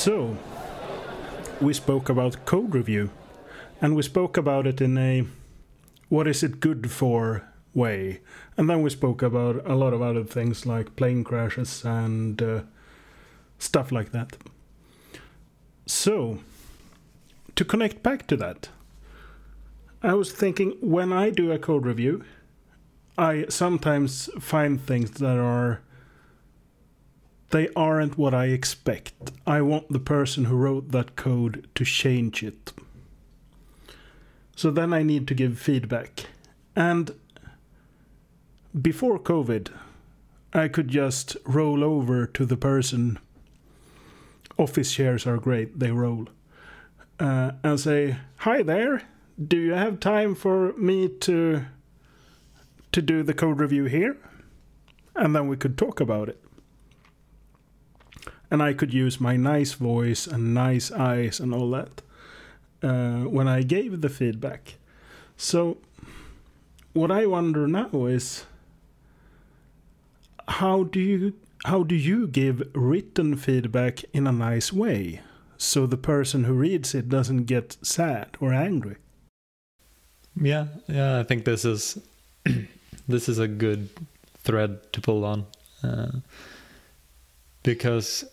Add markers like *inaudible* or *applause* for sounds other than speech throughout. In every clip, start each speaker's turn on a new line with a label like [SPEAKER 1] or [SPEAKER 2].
[SPEAKER 1] So, we spoke about code review, and we spoke about it in a what is it good for way. And then we spoke about a lot of other things like plane crashes and uh, stuff like that. So, to connect back to that, I was thinking when I do a code review, I sometimes find things that are they aren't what I expect. I want the person who wrote that code to change it. So then I need to give feedback. And before COVID, I could just roll over to the person. Office chairs are great, they roll. Uh, and say, Hi there, do you have time for me to to do the code review here? And then we could talk about it and I could use my nice voice and nice eyes and all that uh, when I gave the feedback. So, what I wonder now is how do you how do you give written feedback in a nice way so the person who reads it doesn't get sad or angry?
[SPEAKER 2] Yeah, yeah, I think this is *clears throat* this is a good thread to pull on uh, because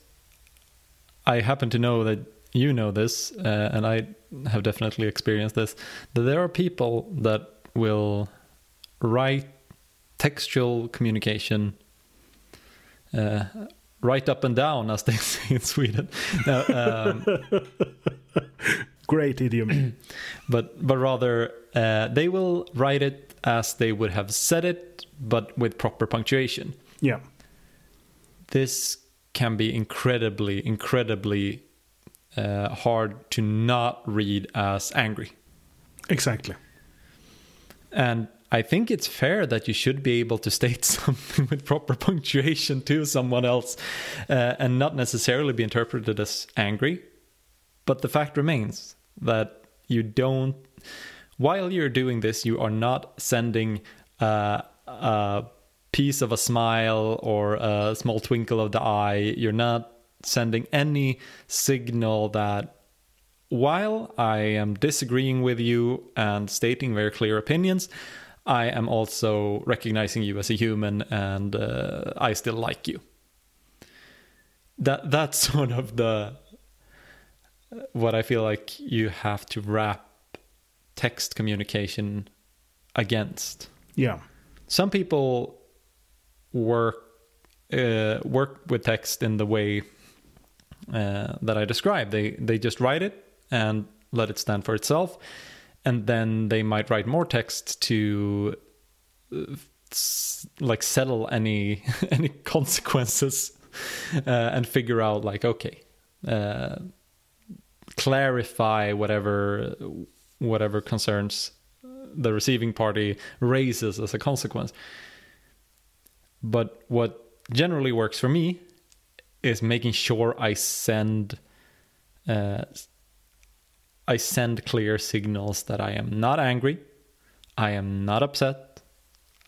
[SPEAKER 2] I happen to know that you know this, uh, and I have definitely experienced this. That there are people that will write textual communication uh, right up and down, as they *laughs* say in Sweden. Now, um, *laughs*
[SPEAKER 1] Great idiom. *clears throat*
[SPEAKER 2] but but rather uh, they will write it as they would have said it, but with proper punctuation.
[SPEAKER 1] Yeah.
[SPEAKER 2] This can be incredibly, incredibly uh, hard to not read as angry.
[SPEAKER 1] Exactly.
[SPEAKER 2] And I think it's fair that you should be able to state *laughs* something with proper punctuation to someone else uh, and not necessarily be interpreted as angry. But the fact remains that you don't, while you're doing this, you are not sending uh, a piece of a smile or a small twinkle of the eye. You're not sending any signal that while I am disagreeing with you and stating very clear opinions, I am also recognizing you as a human and uh, I still like you. That that's *laughs* sort of the what I feel like you have to wrap text communication against.
[SPEAKER 1] Yeah.
[SPEAKER 2] Some people work uh, work with text in the way uh, that I described. They they just write it and let it stand for itself, and then they might write more text to uh, like settle any *laughs* any consequences uh, and figure out like okay, uh, clarify whatever whatever concerns the receiving party raises as a consequence. But what generally works for me is making sure I send uh, I send clear signals that I am not angry, I am not upset,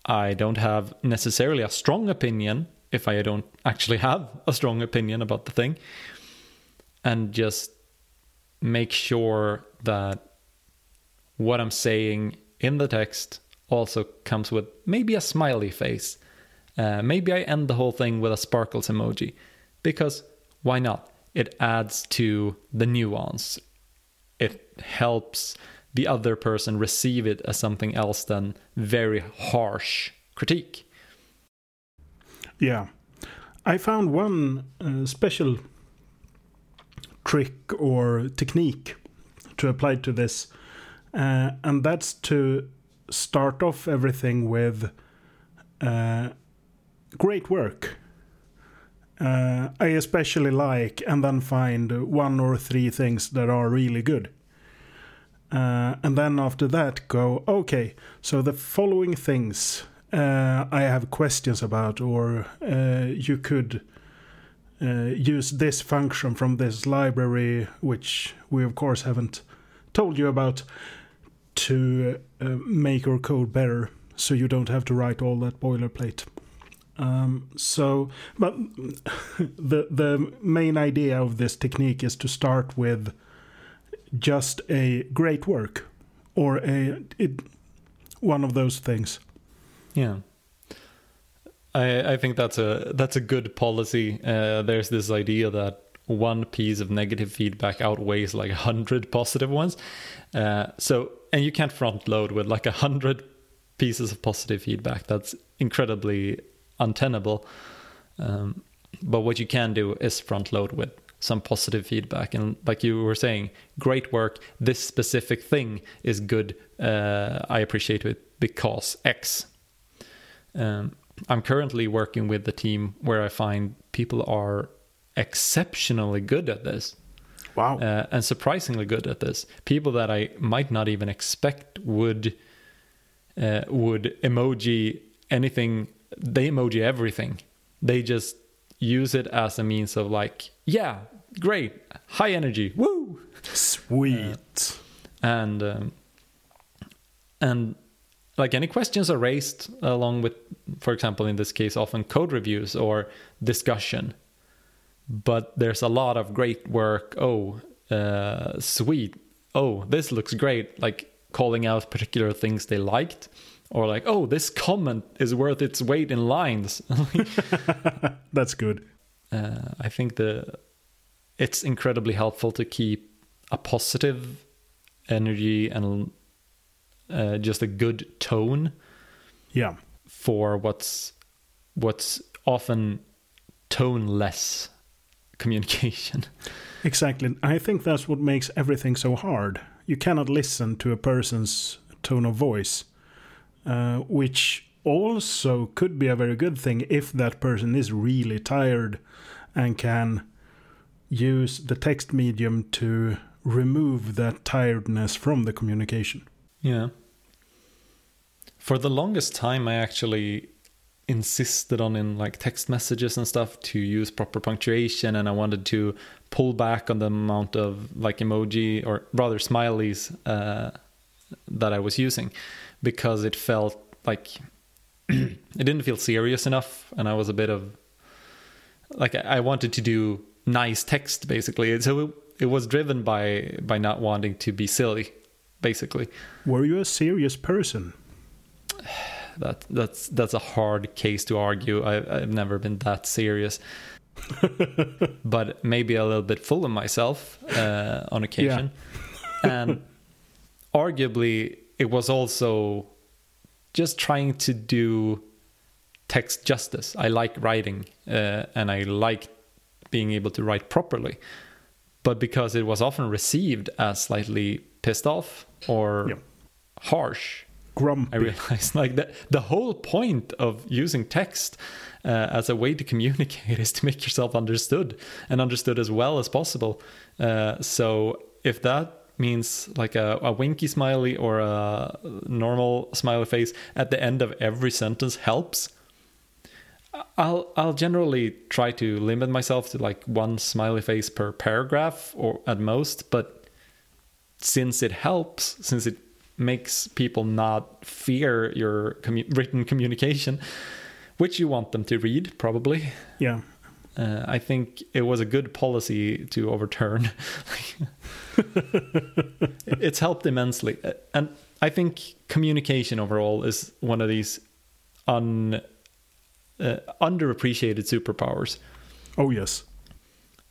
[SPEAKER 2] I don't have necessarily a strong opinion if I don't actually have a strong opinion about the thing, and just make sure that what I'm saying in the text also comes with maybe a smiley face. Uh, maybe I end the whole thing with a sparkles emoji because why not? It adds to the nuance. It helps the other person receive it as something else than very harsh critique.
[SPEAKER 1] Yeah. I found one uh, special trick or technique to apply to this, uh, and that's to start off everything with uh, great work. Uh, I especially like, and then find one or three things that are really good. Uh, and then after that, go, okay, so the following things uh, I have questions about, or uh, you could uh, use this function from this library, which we of course haven't told you about, to uh, make your code better so you don't have to write all that boilerplate. Um, so, but *laughs* the the main idea of this technique is to start with just a great work or a it, one of those things.
[SPEAKER 2] Yeah. I I think that's a that's a good policy. Uh, there's this idea that one piece of negative feedback outweighs like a hundred *laughs* positive ones. Uh, so and you can't front load with like a hundred pieces of positive feedback. That's incredibly untenable. Um, but what you can do is front load with some positive feedback and like you were saying great work this specific thing is good uh, i appreciate it because x um, i'm currently working with the team where i find people are exceptionally good at this
[SPEAKER 1] Wow.
[SPEAKER 2] uh, and surprisingly good at this. People that I might not even expect would uh, would emoji anything. They emoji everything. They just use it as a means of like, yeah, great, high energy, woo,
[SPEAKER 1] Sweet.
[SPEAKER 2] and um, and like any questions are raised along with, for example, in this case, often code reviews or discussion. But there's a lot of great work. Oh, uh, sweet. Oh, this looks great. Like calling out particular things they liked, or like, oh, this comment is worth its weight in lines. *laughs* *laughs*
[SPEAKER 1] That's good.
[SPEAKER 2] uh, I think the it's incredibly helpful to keep a positive energy and uh, just a good tone
[SPEAKER 1] Yeah.
[SPEAKER 2] for what's what's often toneless communication. *laughs*
[SPEAKER 1] Exactly. I think that's what makes everything so hard. You cannot listen to a person's tone of voice, uh, which also could be a very good thing if that person is really tired and can use the text medium to remove that tiredness from the communication.
[SPEAKER 2] Yeah. For the longest time, I actually insisted on in like text messages and stuff to use proper punctuation, and I wanted to pull back on the amount of like emoji or rather smileys uh, that I was using because it felt like *clears throat* it didn't feel serious enough, and I was a bit of like I wanted to do nice text basically. So it, it was driven by by not wanting to be silly, basically.
[SPEAKER 1] Were you a serious person? *sighs*
[SPEAKER 2] that that's that's a hard case to argue. I, I've never been that serious, *laughs* but maybe a little bit full of myself uh, on occasion, *laughs* and arguably it was also just trying to do text justice. I like writing, uh, and I like being able to write properly, but because it was often received as slightly pissed off or
[SPEAKER 1] Yeah.
[SPEAKER 2] harsh
[SPEAKER 1] Grumpy.
[SPEAKER 2] I realized *laughs* like the the whole point of using text uh, as a way to communicate *laughs* is to make yourself understood and understood as well as possible. Uh, so if that means like a, a winky smiley or a normal smiley face at the end of every sentence helps. I'll I'll generally try to limit myself to like one smiley face per paragraph or at most, but since it helps, since it makes people not fear your commu- written communication, which you want them to read, probably.
[SPEAKER 1] Yeah.
[SPEAKER 2] Uh, I think it was a good policy to overturn. *laughs* it's helped immensely, Uh, and I think communication overall is one of these un uh, underappreciated superpowers.
[SPEAKER 1] Oh, yes.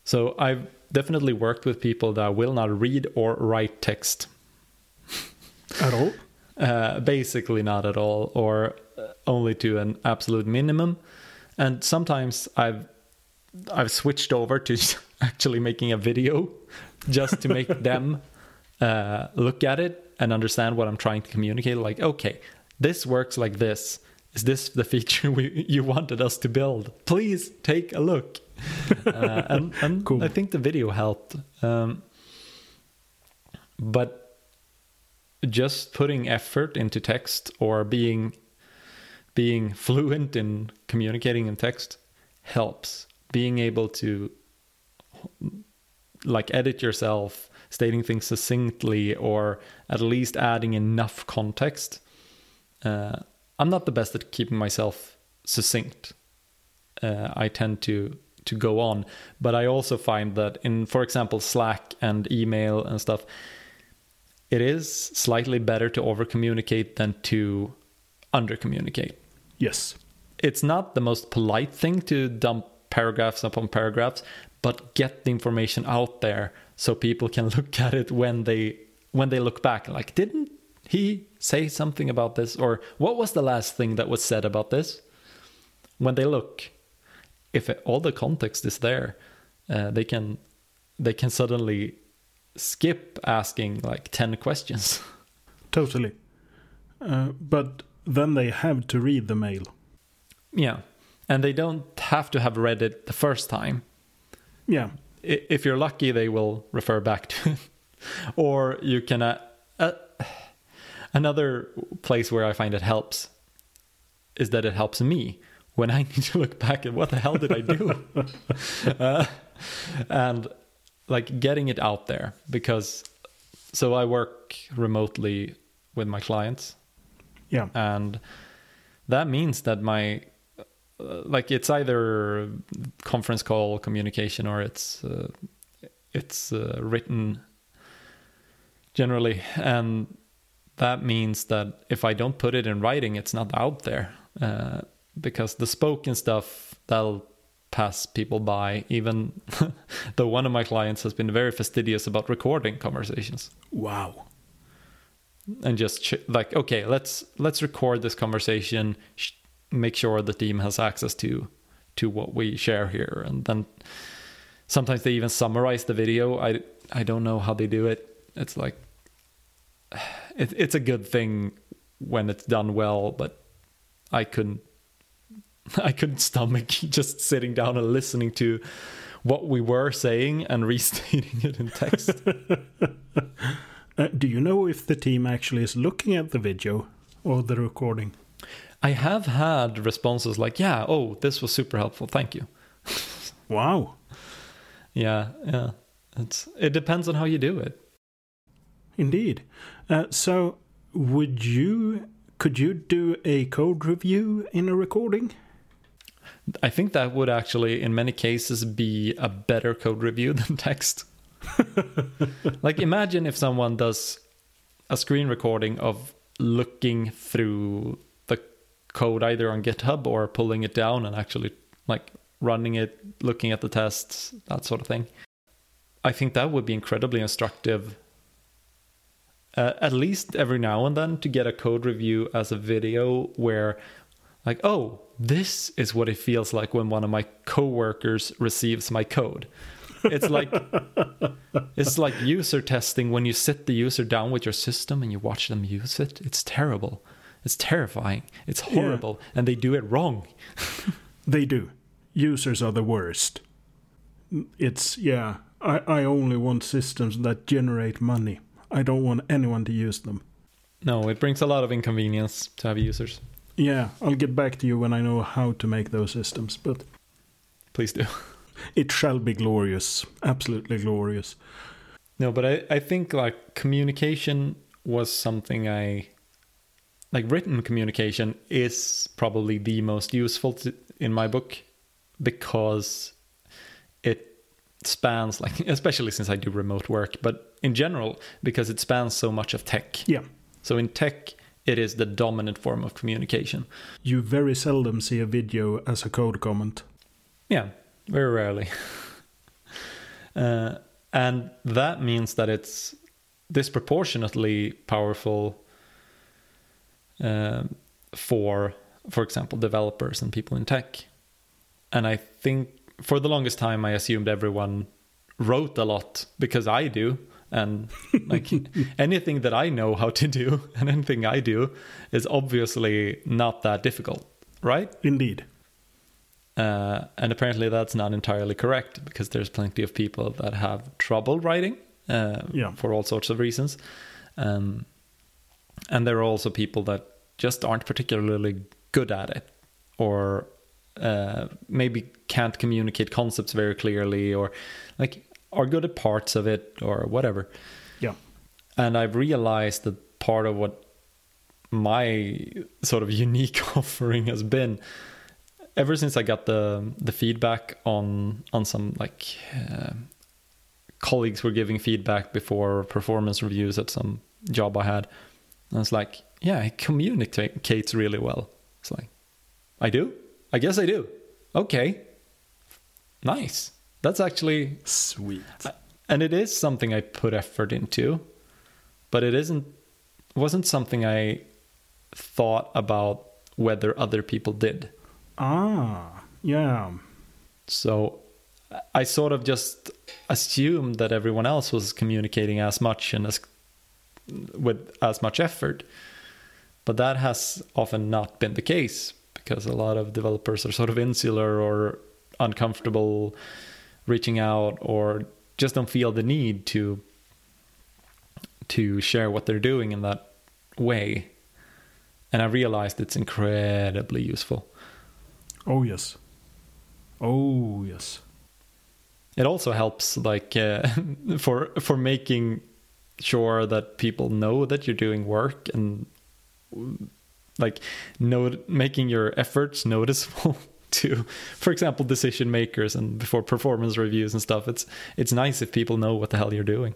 [SPEAKER 2] So I've definitely worked with people that will not read or write text.
[SPEAKER 1] At all? *laughs*
[SPEAKER 2] Uh, basically, not at all, or only to an absolute minimum. And sometimes I've I've switched over to *laughs* actually making a video just to make *laughs* them uh, look at it and understand what I'm trying to communicate. Like, okay, this works like this. Is this the feature *laughs* we, you wanted us to build? Please take a look. uh, and and
[SPEAKER 1] Cool.
[SPEAKER 2] I think the video helped. Um, but just putting effort into text or being being fluent in communicating in text helps being able to like edit yourself stating things succinctly or at least adding enough context uh, i'm not the best at keeping myself succinct uh, I tend to to go on. But I also find that in, for example, Slack and email and stuff, it is slightly better to over communicate than to under communicate.
[SPEAKER 1] Yes.
[SPEAKER 2] It's not the most polite thing to dump paragraphs upon paragraphs, but get the information out there so people can *laughs* look at it when they when they look back. Like didn't he say something about this? Or what was the last thing that was said about this? When they look if it, all the context is there uh, they can they can suddenly skip asking like 10 questions. *laughs*
[SPEAKER 1] Totally. Uh, but then they have to read the mail.
[SPEAKER 2] yeah and they don't have to have read it the first time
[SPEAKER 1] Yeah.
[SPEAKER 2] If you're lucky they will refer back to it *laughs* or you can uh, uh, another place where i find it helps is that it helps me when i *laughs* need to look back at what the hell did i do *laughs* uh, and like getting it out there because so i work remotely with my clients
[SPEAKER 1] Yeah.
[SPEAKER 2] and that means that my like it's either conference call communication or it's uh, it's uh, written generally. And that means that if i don't put it in writing it's not out there uh, because the spoken stuff that'll pass people by. Even *laughs* though one of my clients has been very fastidious about recording conversations.
[SPEAKER 1] Wow.
[SPEAKER 2] and just ch- like okay let's let's record this conversation sh- make sure the team has access to to what we share here. And then sometimes they even summarize the video. I i don't know how they do it. It's like *sighs* it, it's a good thing when it's done well but i couldn't *laughs* i couldn't stomach *laughs* just sitting down and listening to what we were saying and *laughs* restating it in text.
[SPEAKER 1] Uh, do you know if the team actually is looking at the video or the recording?
[SPEAKER 2] I have had responses like, "Yeah, oh, this was super helpful. Thank you." *laughs*
[SPEAKER 1] Wow.
[SPEAKER 2] Yeah, yeah. It's it depends on how you do it.
[SPEAKER 1] Indeed. Uh, so, would you could you do a code review in a recording?
[SPEAKER 2] I think that would actually in many cases be a better code review *laughs* than text. *laughs* like imagine if someone does a screen recording of looking through code either on GitHub or pulling it down and actually like running it, looking at the tests, that sort of thing. I think that would be incredibly instructive. Uh, at least every now and then to get a code review as a video where like oh this is what it feels like when one of my coworkers receives my code it's like *laughs* it's like user testing when you sit the user down with your system and you watch them use it it's terrible it's terrifying it's
[SPEAKER 1] Yeah.
[SPEAKER 2] horrible and they do it wrong *laughs*
[SPEAKER 1] They do. Users are the worst. It's, yeah, I, I only want systems that generate money. I don't want anyone to use them.
[SPEAKER 2] no it brings a lot of inconvenience to have users
[SPEAKER 1] Yeah, I'll get back to you when I know how to make those systems, but
[SPEAKER 2] please do *laughs*
[SPEAKER 1] it shall be glorious. Absolutely glorious.
[SPEAKER 2] No, but I, I think like communication was something I like written communication is probably the most useful to, in my book because it spans like *laughs* especially since I do remote work, but in general because it spans so much of tech.
[SPEAKER 1] Yeah,
[SPEAKER 2] So in tech it is the dominant form of communication.
[SPEAKER 1] you very seldom see a video as a code comment.
[SPEAKER 2] Yeah, very rarely. *laughs* uh, and that means that it's disproportionately powerful for, for example, developers and people in tech. And I think for the longest time, I assumed everyone wrote a lot because I do. And *laughs* like anything that I know how to do *laughs* and anything I do is obviously not that difficult, right?
[SPEAKER 1] Indeed.
[SPEAKER 2] Uh, and apparently that's not entirely correct because there's plenty of people that have trouble writing uh,
[SPEAKER 1] Yeah.
[SPEAKER 2] for all sorts of reasons. Um, and there are also people that just aren't particularly good at it or uh, maybe can't communicate concepts very clearly or like are good at parts of it or whatever.
[SPEAKER 1] Yeah.
[SPEAKER 2] And I've realized that part of what my sort of *laughs* unique offering has been ever since I got the the feedback on on some like uh, colleagues were giving feedback before performance reviews at some job I had, I was like, yeah, he communicates really well. It's like, I do. I guess I do. Okay, nice. That's actually
[SPEAKER 1] Sweet.
[SPEAKER 2] and it is something I put effort into, but it isn't wasn't something I thought about whether other people did.
[SPEAKER 1] Ah, yeah.
[SPEAKER 2] So I sort of just assumed that everyone else was communicating as much and as with as much effort. But that has often not been the case because a lot of developers are sort of insular or uncomfortable reaching out or just don't feel the need to to share what they're doing in that way. And I realized it's incredibly useful.
[SPEAKER 1] Oh yes. Oh yes.
[SPEAKER 2] It also helps like uh, *laughs* for for making sure that people know that you're doing work and like know making your efforts noticeable *laughs* to for example decision makers and before performance reviews and stuff it's it's nice if people know what the hell you're doing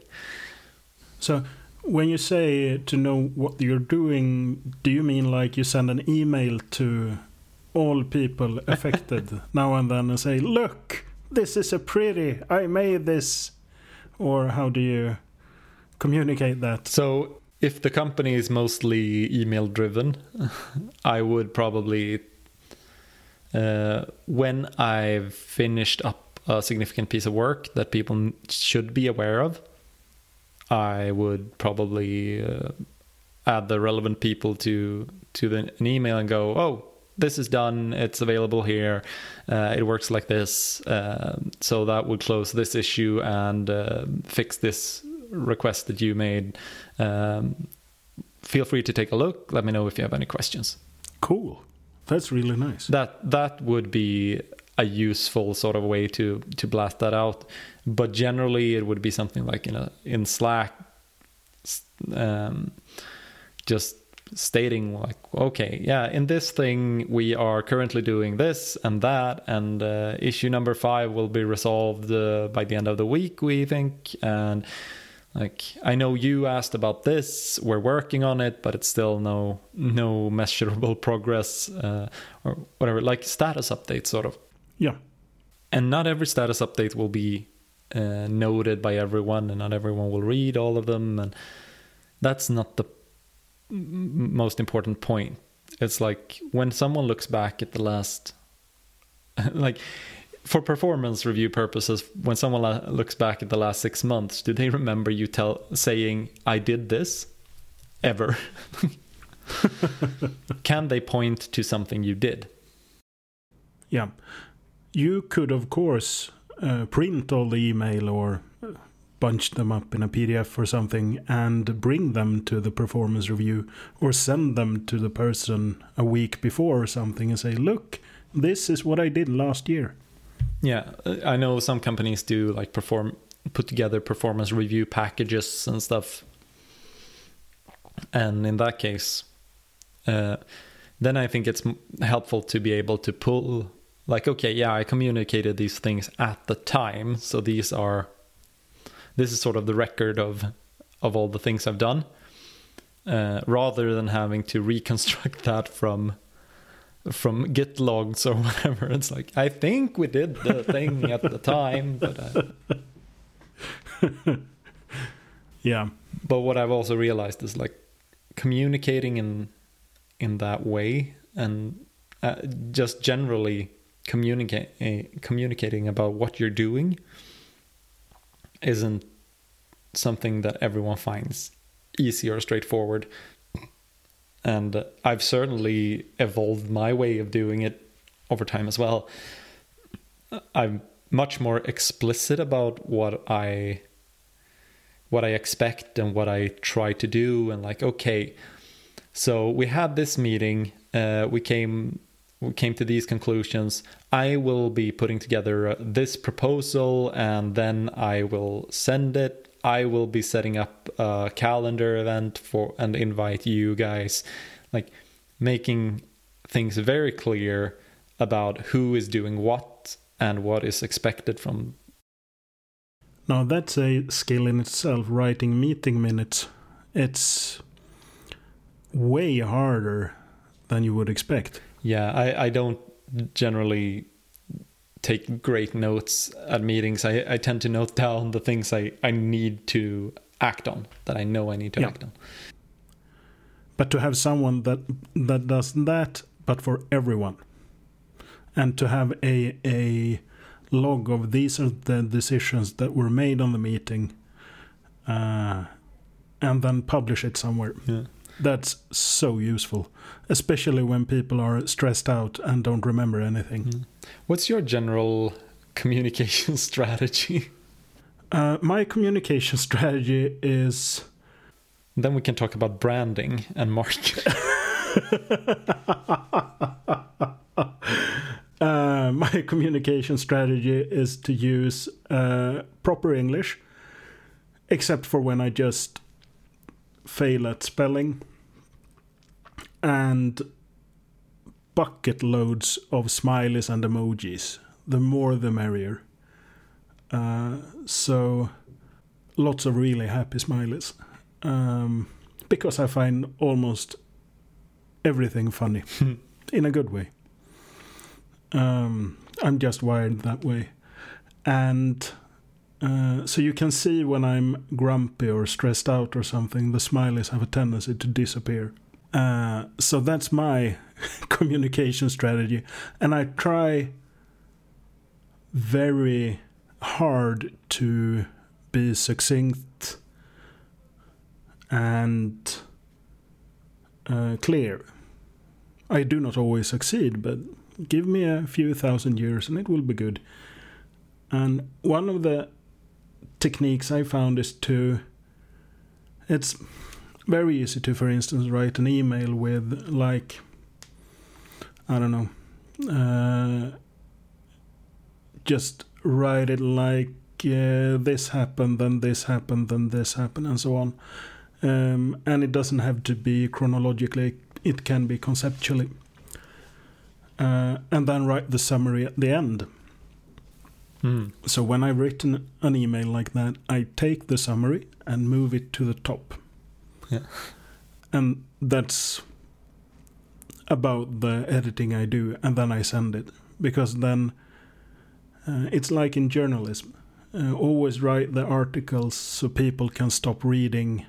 [SPEAKER 1] So when you say to know what you're doing, do you mean like you send an email to all people *laughs* affected now and then and say, "Look, this is a pretty. I made this," or how do you communicate that?
[SPEAKER 2] so if the company is mostly email driven *laughs* i would probably uh, when i've finished up a significant piece of work that people should be aware of i would probably uh, add the relevant people to to the, an email and go oh this is done. It's available here. Uh, it works like this. Uh, so that would close this issue and uh, fix this request that you made um, feel free to take a look let me know if you have any questions
[SPEAKER 1] Cool. That's really nice.
[SPEAKER 2] that that would be a useful sort of way to to blast that out but generally it would be something like in a in slack um, just stating like okay yeah in this thing we are currently doing this and that and uh, issue number five will be resolved uh, by the end of the week we think and like i know you asked about this we're working on it but it's still no no measurable *laughs* progress uh, or whatever like status updates sort of
[SPEAKER 1] Yeah.
[SPEAKER 2] and not every status update will be uh, noted by everyone and not everyone will read all of them and that's not the most important point it's like when someone looks back at the last *laughs* like for performance review purposes when someone looks back at the last 6 months do they remember you tell saying i did this ever *laughs* can they point to something you did
[SPEAKER 1] Yeah. You could, of course, uh, print all the email or uh, bunch them up in a PDF or something and bring them to the performance review or send them to the person a week before or something and say, look, this is what I did last year.
[SPEAKER 2] Yeah, uh, I know some companies do like perform put together performance review packages and stuff. And in that case, uh, then I think it's helpful to be able to pull like okay, yeah, I communicated these things at the time, so these are this is sort of the record of of all the things I've done. Uh, rather than having to reconstruct *laughs* that from from git logs *laughs* or whatever it's like i think we did the thing at the time but uh, *laughs*
[SPEAKER 1] Yeah.
[SPEAKER 2] but what i've also realized is like communicating in in that way and uh, just generally communicate uh, communicating about what you're doing isn't something that everyone finds easy or straightforward and I've certainly evolved my way of doing it over time as well. I'm much more explicit about what I what I expect and what I try to do and like okay so we had this meeting uh, we came we came to these conclusions I will be putting together this proposal and then I will send it I will be setting up a calendar event for and invite you guys like making things very clear about who is doing what and what is expected from
[SPEAKER 1] Now that's a skill in itself, writing meeting minutes. It's way harder than you would expect.
[SPEAKER 2] yeah i, I don't generally take great notes at meetings I, I tend to note down the things I, I need to act on that i know i need to
[SPEAKER 1] Yeah.
[SPEAKER 2] act on
[SPEAKER 1] But to have someone that that does that, but for everyone, and to have a a log of these are the decisions that were made on the meeting, uh, and then publish it somewhere.
[SPEAKER 2] yeah
[SPEAKER 1] That's so useful, especially when people are stressed out and don't remember anything.
[SPEAKER 2] Mm. What's your general communication *laughs* strategy?
[SPEAKER 1] Uh, my communication strategy is
[SPEAKER 2] then we can talk about branding and marketing. *laughs*
[SPEAKER 1] Uh, my communication strategy is to use uh, proper English, except for when I just fail at spelling, and bucket loads of smileys and emojis. The more, the merrier. Uh, so, lots of really happy smileys. Um, because I find almost everything funny *laughs* in a good way. Um, I'm just wired that way. And uh, so you can see when I'm grumpy or stressed out or something, the smileys have a tendency to disappear. Uh, so that's my *laughs* communication strategy. And I try very hard to be succinct and uh, clear. I do not always succeed, but give me a few thousand years and it will be good. And one of the techniques I found is to. It's very easy to, for instance, write an email with, like, I don't know, uh, just write it like uh, this happened, then this happened, then this happened, and so on. Um, and it doesn't have to be chronologically, it can be conceptually. Uh, and then write the summary at the end.
[SPEAKER 2] Hmm.
[SPEAKER 1] So when I've written an email like that, I take the summary and move it to the top.
[SPEAKER 2] Yeah.
[SPEAKER 1] And that's about the editing I do, and then I send it. Because then uh, it's like in journalism. Uh, always write the articles so people can stop reading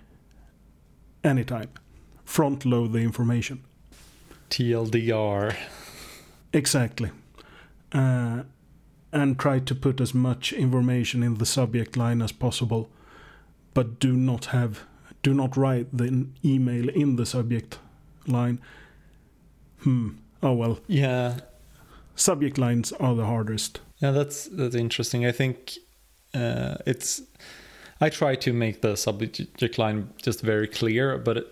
[SPEAKER 1] anytime. Front load the information.
[SPEAKER 2] tldr
[SPEAKER 1] Exactly. Uh, and try to put as much information in the subject line as possible, but do not have, do not write the email in the subject line. Hmm. Oh well,
[SPEAKER 2] yeah
[SPEAKER 1] subject lines are the hardest.
[SPEAKER 2] Yeah, that's that's interesting. I think uh, it's. I try to make the subject line just very clear, but it,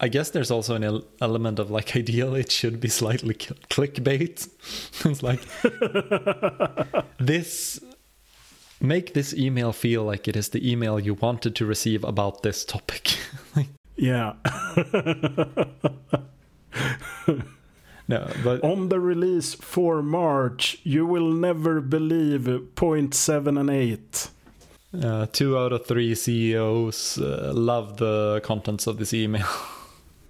[SPEAKER 2] I guess there's also an el- element of like *laughs* ideally it should be slightly cl- clickbait. *laughs* it's like *laughs* this. Make this email feel like it is the email you wanted to receive about this topic.
[SPEAKER 1] Yeah.
[SPEAKER 2] No, but
[SPEAKER 1] On the release for March, you will never believe point seven and eight.
[SPEAKER 2] uh, two out of three CEOs uh, love the contents of this email.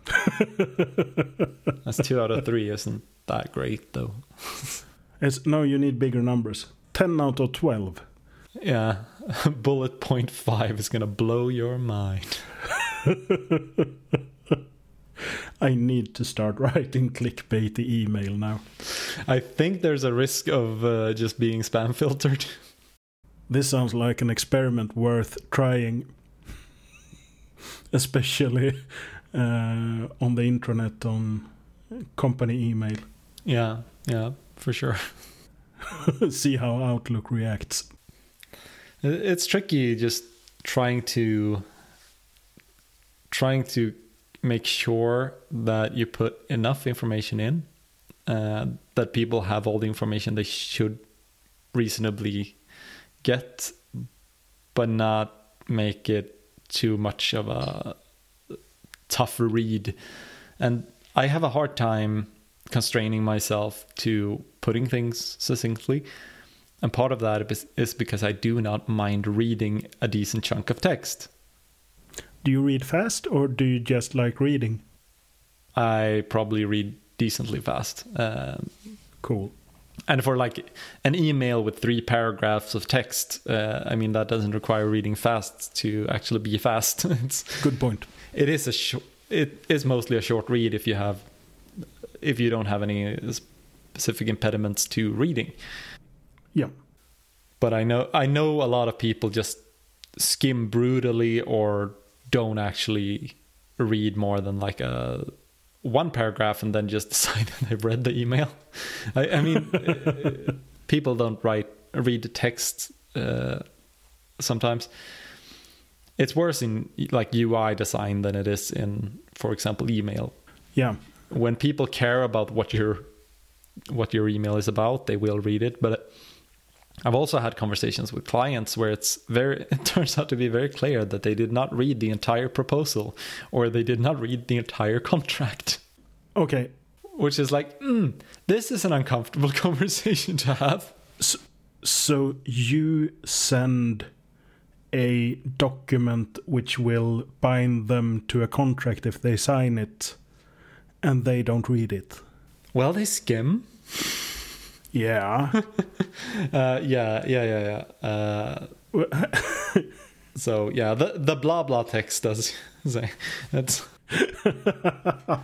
[SPEAKER 2] *laughs* That's two out of three, isn't that great though? *laughs*
[SPEAKER 1] It's no, you need bigger numbers. Ten out of twelve.
[SPEAKER 2] Yeah, *laughs* bullet point five is gonna blow your mind.
[SPEAKER 1] I need to start *laughs* writing clickbaity email now.
[SPEAKER 2] I think there's a risk of uh, just being spam filtered. *laughs*
[SPEAKER 1] This sounds like an experiment worth trying, *laughs* especially uh, on the intranet on company email.
[SPEAKER 2] Yeah, yeah, for sure.
[SPEAKER 1] See how Outlook reacts.
[SPEAKER 2] It's tricky just trying to trying to make sure that you put enough information in uh, that people have all the information they should reasonably get, but not make it too much of a tough read. And I have a hard time constraining myself to putting things succinctly. And part of that is, is because I do not mind reading a decent chunk of text.
[SPEAKER 1] Do you read fast or do you just like reading?
[SPEAKER 2] I probably read decently fast. Um,
[SPEAKER 1] Cool.
[SPEAKER 2] and for like an email with three paragraphs of text, uh, I mean that doesn't require reading fast to actually be fast. *laughs* it's
[SPEAKER 1] Good point.
[SPEAKER 2] it is a short it is mostly a short read if you have if you don't have any specific impediments to reading
[SPEAKER 1] Yeah.
[SPEAKER 2] but i know i know a lot of people just skim brutally or don't actually read more than like a one paragraph and then just *laughs* decide that they've read the email. I, I mean *laughs* uh, people don't write read the text uh, sometimes. It's worse in like ui design than it is in for example email.
[SPEAKER 1] Yeah.
[SPEAKER 2] when people care about what your what your email is about they will read it but i've also had conversations with clients where it's very *laughs* it turns out to be very clear that they did not read the entire proposal or they did not read the entire *laughs* contract
[SPEAKER 1] Okay.
[SPEAKER 2] which is like mm, this is an uncomfortable *laughs* conversation to have
[SPEAKER 1] So, so you send a document which will bind them to a contract if they sign it and they don't read it.
[SPEAKER 2] well they skim
[SPEAKER 1] Yeah. *laughs*
[SPEAKER 2] uh, yeah yeah yeah yeah uh, so yeah the the blah blah text does *laughs* say that's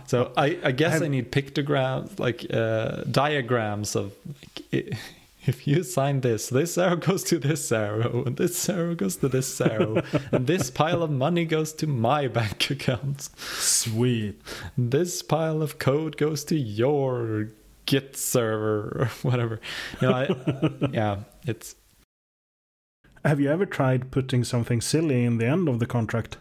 [SPEAKER 2] so I, I guess I need pictograms like uh, diagrams of like, if you sign this this arrow goes to this arrow and this arrow goes to this arrow and this pile of money goes to my bank *laughs* account
[SPEAKER 1] Sweet.
[SPEAKER 2] this pile of code goes to your git server or *laughs* whatever you know I, *laughs* yeah it's
[SPEAKER 1] Have you ever tried putting something silly in the end of the contract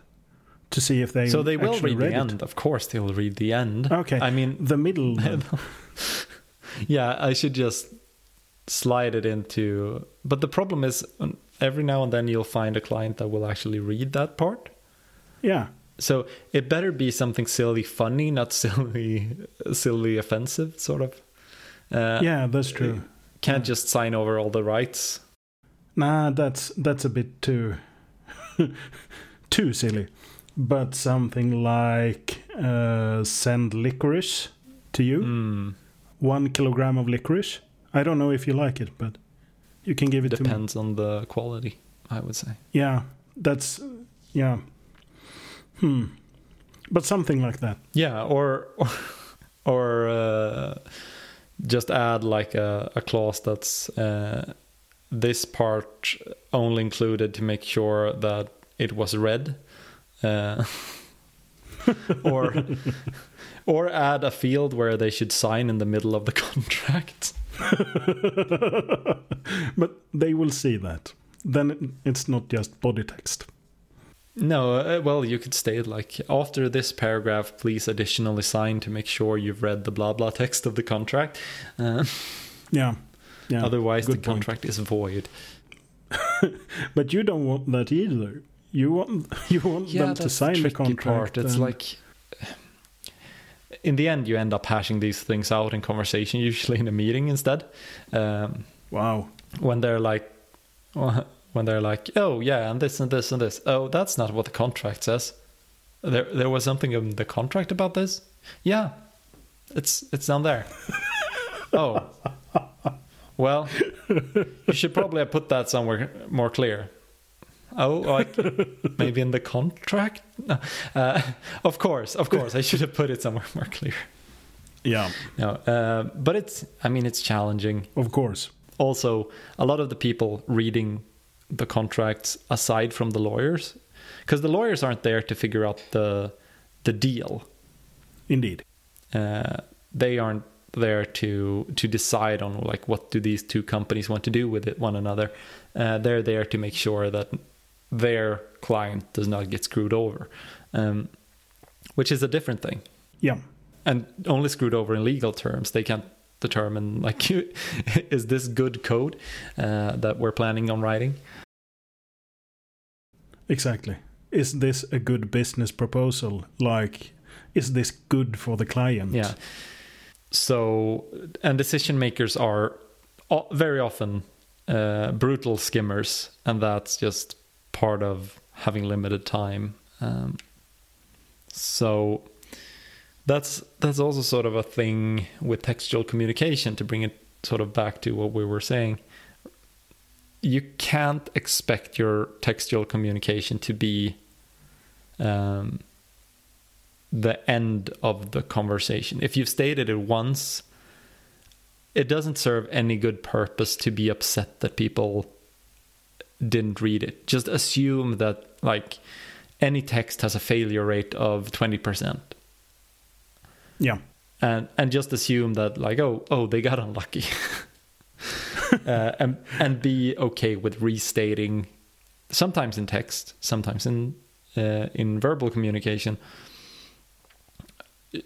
[SPEAKER 1] to see if they
[SPEAKER 2] so they will read the
[SPEAKER 1] read it?
[SPEAKER 2] end of course they will read the end
[SPEAKER 1] Okay.
[SPEAKER 2] i mean
[SPEAKER 1] The middle. *laughs*
[SPEAKER 2] yeah i should just slide it into but the problem is um, every now and then you'll find a client that will actually read that part
[SPEAKER 1] yeah.
[SPEAKER 2] so it better be something silly funny not silly silly offensive sort of uh,
[SPEAKER 1] Yeah, that's true.
[SPEAKER 2] can't just sign over all the rights
[SPEAKER 1] Nah, that's that's a bit too *laughs* too silly. But something like uh, send licorice to you,
[SPEAKER 2] mm,
[SPEAKER 1] one kilogram of licorice. I don't know if you like it, but you can give it to me.
[SPEAKER 2] depends on the quality i would say
[SPEAKER 1] Yeah, that's yeah. Hmm. But something like that.
[SPEAKER 2] Yeah, or or, *laughs* or uh, just add like a, a clause that's uh, this part only included to make sure that it was read, uh, *laughs* or *laughs* or add a field where they should sign in the middle of the *laughs* contract.
[SPEAKER 1] but they will see that. Then it's not just body text.
[SPEAKER 2] No, uh, well, you could state like after this paragraph, please additionally sign to make sure you've read the blah blah text of the contract. Uh, *laughs*
[SPEAKER 1] Yeah. Yeah.
[SPEAKER 2] otherwise, the
[SPEAKER 1] point.
[SPEAKER 2] contract is void. *laughs*
[SPEAKER 1] But you don't want that either. You want *laughs* you want them to sign the contract.
[SPEAKER 2] It's
[SPEAKER 1] and-
[SPEAKER 2] like *sighs* in the end, you end up hashing these things out in conversation, usually in a meeting instead. Um,
[SPEAKER 1] wow.
[SPEAKER 2] when they're like, when they're like, oh yeah, and this and this and this. Oh, that's not what the contract says. There, there was something in the contract about this. Yeah, it's it's down there. *laughs* oh, well, you should probably have put that somewhere more clear. Oh, like maybe in the contract? No. Uh, of course, of course, I should have put it somewhere more clear.
[SPEAKER 1] Yeah.
[SPEAKER 2] No, uh, but it's, I mean, it's challenging.
[SPEAKER 1] Of course.
[SPEAKER 2] Also, a lot of the people reading the contracts, aside from the lawyers, because the lawyers aren't there to figure out the the deal.
[SPEAKER 1] Indeed.
[SPEAKER 2] Uh, they aren't there to to decide on like what do these two companies want to do with it one another. Uh, they're there to make sure that their client does not get screwed over, um, which is a different thing.
[SPEAKER 1] Yeah.
[SPEAKER 2] And only screwed over in legal terms. They can't determine like *laughs* is this good code uh, that we're planning on writing.
[SPEAKER 1] Exactly. Is this a good business proposal? Like, is this good for the client?
[SPEAKER 2] Yeah. so and decision makers are very often uh, brutal skimmers, and that's just part of having limited time. Um, so that's that's also sort of a thing with textual communication to bring it sort of back to what we were saying. You can't expect your textual communication to be um, the end of the conversation. If you've stated it once, it doesn't serve any good purpose to be upset that people didn't read it. Just assume that like any text has a failure rate of 20%.
[SPEAKER 1] Yeah.
[SPEAKER 2] And and just assume that like oh oh they got unlucky. *laughs* uh, and and be okay with restating sometimes in text, sometimes in uh, in verbal communication.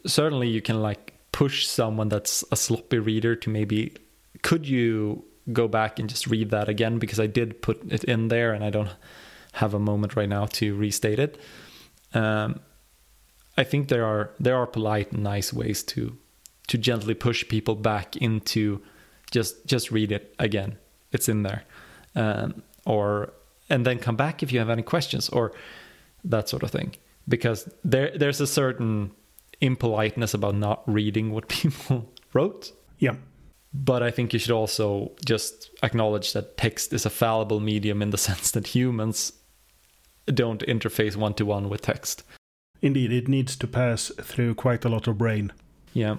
[SPEAKER 2] Certainly you can like push someone that's a sloppy reader to maybe could you go back and just read that again because I did put it in there and I don't have a moment right now to restate it. Um, I think there are there are polite nice ways to to gently push people back into just just read it again. It's in there, um, or and then come back if you have any questions or that sort of thing. Because there there's a certain impoliteness about not reading what *laughs* people wrote.
[SPEAKER 1] Yeah.
[SPEAKER 2] But I think you should also just acknowledge that text is a fallible medium in the *laughs* sense that humans don't interface one to one with text.
[SPEAKER 1] Indeed, it needs to pass through quite a lot of brain
[SPEAKER 2] Yeah.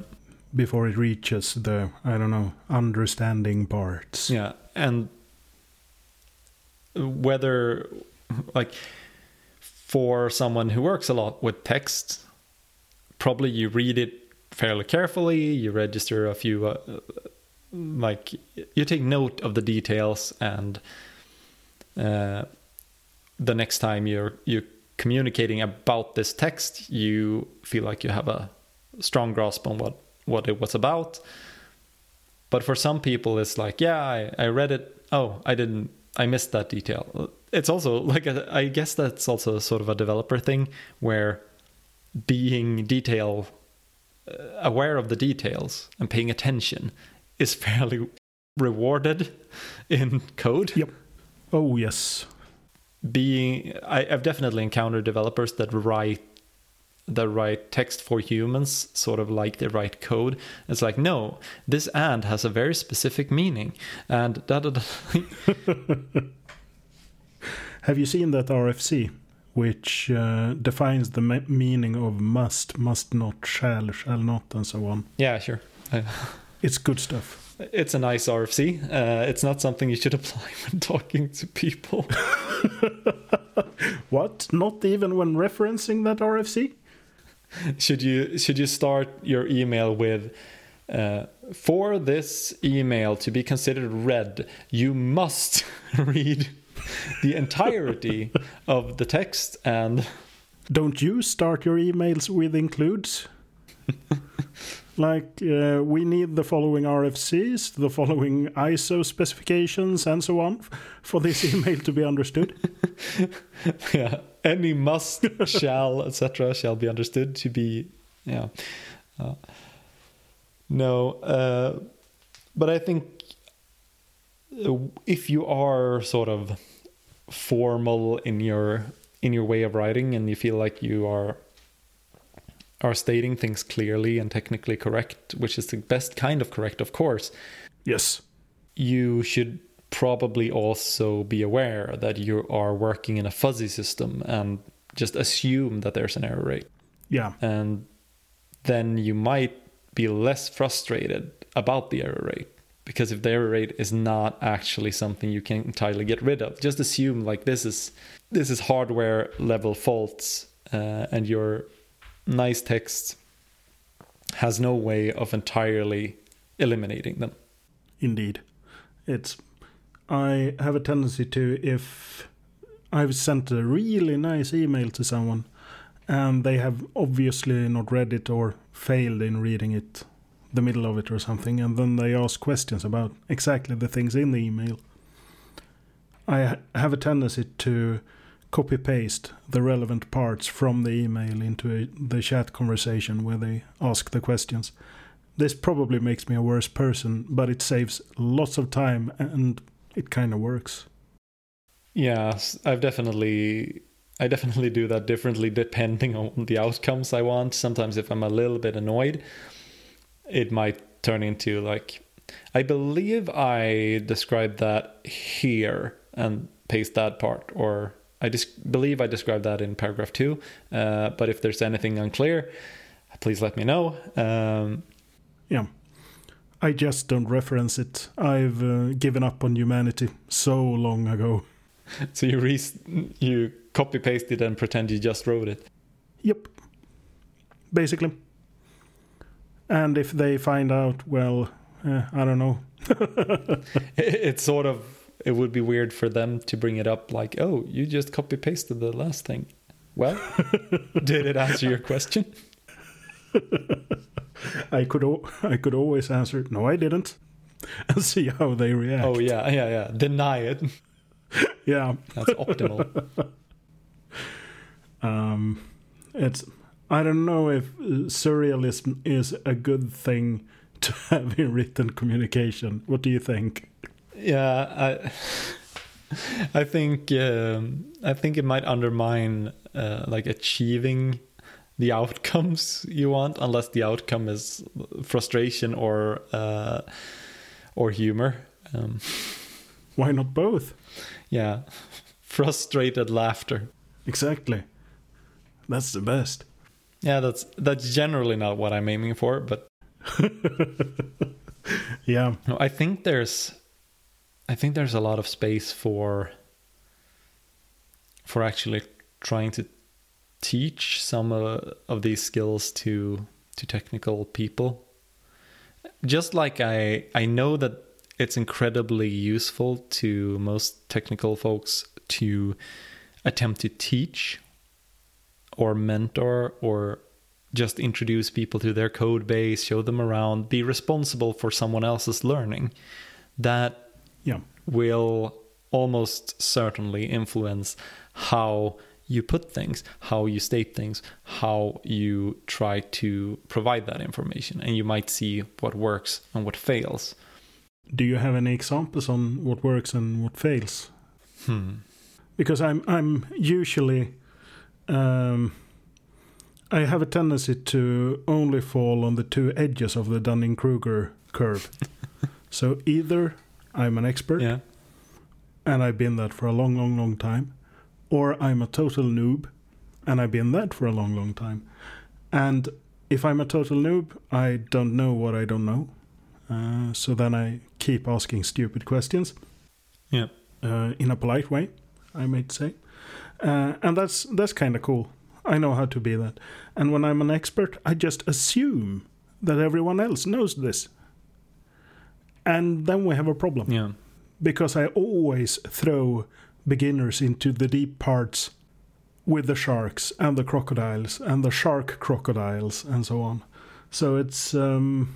[SPEAKER 1] Before it reaches the, I don't know, understanding parts.
[SPEAKER 2] Yeah. And whether, like, for someone who works a lot with text, probably you read it fairly carefully, you register a few, uh, like, you take note of the details, and uh, the next time you're, you're communicating about this text, you feel like you have a strong grasp on what, what it was about. But for some people, it's like, yeah, I, I read it. Oh, I didn't, I missed that detail. It's also like, a, I guess that's also sort of a developer thing where being detail uh, aware of the details and paying attention is *laughs* fairly rewarded in code.
[SPEAKER 1] Yep. Oh, yes.
[SPEAKER 2] Being, I, I've definitely encountered developers that write the right text for humans, sort of like they write code. It's like, no, this and has a very specific meaning, and da da da. *laughs*
[SPEAKER 1] Have you seen that RFC, which uh, defines the me- meaning of must, must not, shall, shall not, and so on?
[SPEAKER 2] yeah, sure. *laughs*
[SPEAKER 1] It's good stuff.
[SPEAKER 2] It's a nice RFC. Uh, it's not something you should *laughs* apply when talking to people.
[SPEAKER 1] What? Not even when referencing that RFC? *laughs*
[SPEAKER 2] should you should you start your email with uh, for this email to be considered read, you must *laughs* read the entirety *laughs* of the text and
[SPEAKER 1] Don't you start your emails with includes? like, uh, we need the following RFCs, the following ISO specifications, and so on for this email to be understood.
[SPEAKER 2] yeah, any must, shall, etc. shall be understood to be yeah. Uh, no, uh, but I think uh, if you are sort of formal in your in your way of writing and you feel like you are are stating things clearly and technically correct, which is the best kind of correct, of course,
[SPEAKER 1] Yes.
[SPEAKER 2] you should probably also be aware that you are working in a fuzzy system and just assume that there's an error rate.
[SPEAKER 1] Yeah.
[SPEAKER 2] And then you might be less frustrated about the error rate. Because if the error rate is not actually something you can entirely get rid of, just assume like this is this is hardware level faults, uh, and your nice text has no way of entirely eliminating them.
[SPEAKER 1] Indeed. It's I have a tendency to if I've sent a really nice email to someone and they have obviously not read it or failed in reading it the middle of it or something and then they ask questions about exactly the things in the email I have a tendency to copy paste the relevant parts from the email into a, the chat conversation where they ask the questions. This probably makes me a worse person, but it saves lots of time and it kind of works.
[SPEAKER 2] Yeah, I've definitely I definitely do that differently depending on the outcomes I want. Sometimes if I'm a little bit annoyed, it might turn into like I believe I described that here and paste that part or I just believe I described that in paragraph two. Uh, but if there's anything unclear, please let me know. Um,
[SPEAKER 1] yeah. I just don't reference it. I've uh, given up on humanity so long ago. *laughs*
[SPEAKER 2] So you re- you copy paste it and pretend you just wrote it.
[SPEAKER 1] Yep. Basically. And if they find out, well, uh, I don't know. *laughs*
[SPEAKER 2] it's sort of it would be weird for them to bring it up like, "Oh, you just copy pasted the last thing." Well, *laughs* did it answer your question?
[SPEAKER 1] I could *laughs* I could always answer no, I didn't, *laughs* and see how they react.
[SPEAKER 2] Oh yeah, yeah, yeah. Deny it. *laughs*
[SPEAKER 1] yeah,
[SPEAKER 2] that's optimal.
[SPEAKER 1] um, it's I don't know if surrealism is a good thing to have in written communication. What do you think?
[SPEAKER 2] Yeah, I I think um, I think it might undermine uh, like achieving the outcomes you want unless the outcome is frustration or uh, or humor. Um,
[SPEAKER 1] Why not both?
[SPEAKER 2] Yeah, *laughs* frustrated laughter.
[SPEAKER 1] Exactly. That's the best.
[SPEAKER 2] Yeah, that's that's generally not what I'm aiming for, but *laughs*
[SPEAKER 1] yeah.
[SPEAKER 2] No, I think there's I think there's a lot of space for for actually trying to teach some uh, of these skills to to technical people just like i i know that it's incredibly useful to most technical folks to attempt to teach or mentor or just introduce people to their code base show them around be responsible for someone else's learning that
[SPEAKER 1] yeah.
[SPEAKER 2] will almost certainly influence how you put things, how you state things, how you try to provide that information. And you might see what works and what fails.
[SPEAKER 1] Do you have any examples on what works and what fails?
[SPEAKER 2] Hmm.
[SPEAKER 1] Because I'm I'm usually um, I have a tendency to only fall on the two edges of the Dunning Kruger curve. *laughs* so either I'm an expert,
[SPEAKER 2] yeah.
[SPEAKER 1] and I've been that for a long, long, long time, or I'm a total noob and I've been that for a long, long time. And if I'm a total noob, I don't know what I don't know. Uh, so then I keep asking stupid questions.
[SPEAKER 2] Yeah.
[SPEAKER 1] Uh, in a polite way, I might say. Uh, and that's that's kind of cool. I know how to be that. And when I'm an expert, I just assume that everyone else knows this. And then we have a problem.
[SPEAKER 2] Yeah.
[SPEAKER 1] Because I always throw beginners into the deep parts with the sharks and the crocodiles and the shark crocodiles and so on. So it's um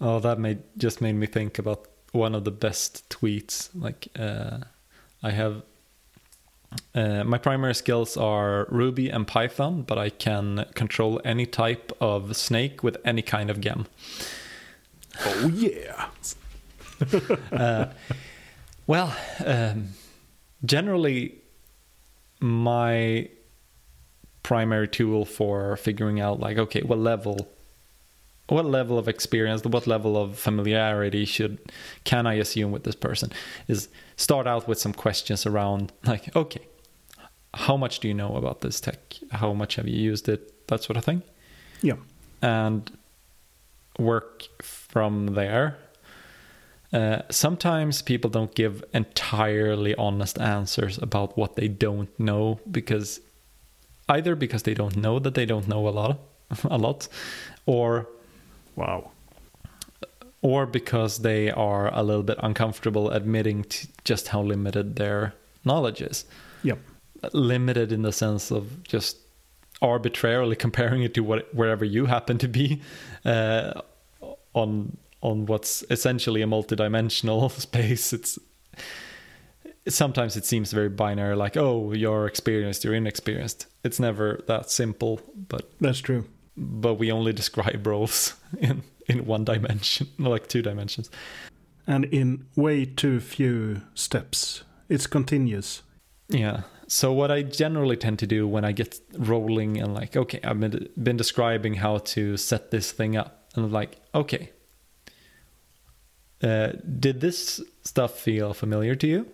[SPEAKER 2] oh that made just made me think about one of the best tweets like uh I have uh, my primary skills are Ruby and Python, but I can control any type of snake with any kind of gem.
[SPEAKER 1] Oh yeah. *laughs*
[SPEAKER 2] uh, well, um, generally my primary tool for figuring out like okay what level what level of experience what level of familiarity should can i assume with this person is start out with some questions around like okay how much do you know about this tech? How much have you used it? That sort of thing.
[SPEAKER 1] Yeah.
[SPEAKER 2] And work from there uh, sometimes people don't give entirely honest answers about what they don't know because either because they don't know that they don't know a lot *laughs* a lot or
[SPEAKER 1] wow.
[SPEAKER 2] or because they are a little bit uncomfortable admitting to just how limited their knowledge is.
[SPEAKER 1] Yep.
[SPEAKER 2] Limited in the sense of just arbitrarily *laughs* comparing it to what wherever you happen to be uh, on on what's essentially a multidimensional *laughs* space. It's sometimes it seems very binary, like oh, you're experienced, you're inexperienced. It's never that simple, but
[SPEAKER 1] that's true.
[SPEAKER 2] but we only describe roles *laughs* in in one dimension, like two dimensions.
[SPEAKER 1] And in way too few steps. It's continuous.
[SPEAKER 2] Yeah. So what I generally tend to do when I get rolling and like, okay, I've been, been describing how to set this thing up, and I'm like, okay, uh, did this stuff feel familiar to you?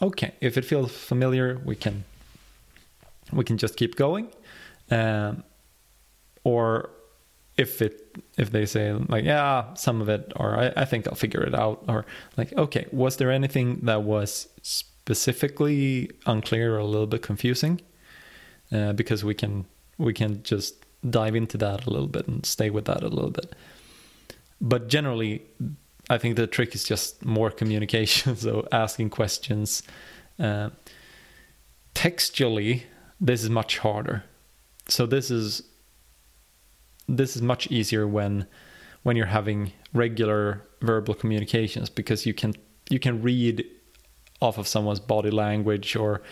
[SPEAKER 2] Okay, if it feels familiar, we can we can just keep going. Um, or if it if they say like yeah some of it or I, I think i'll figure it out or like okay was there anything that was specifically unclear or a little bit confusing uh, because we can we can just dive into that a little bit and stay with that a little bit but generally i think the trick is just more communication *laughs* so asking questions. Uh, textually this is much harder. So this is this is much easier when when you're having regular verbal communications because you can you can read off of someone's body language or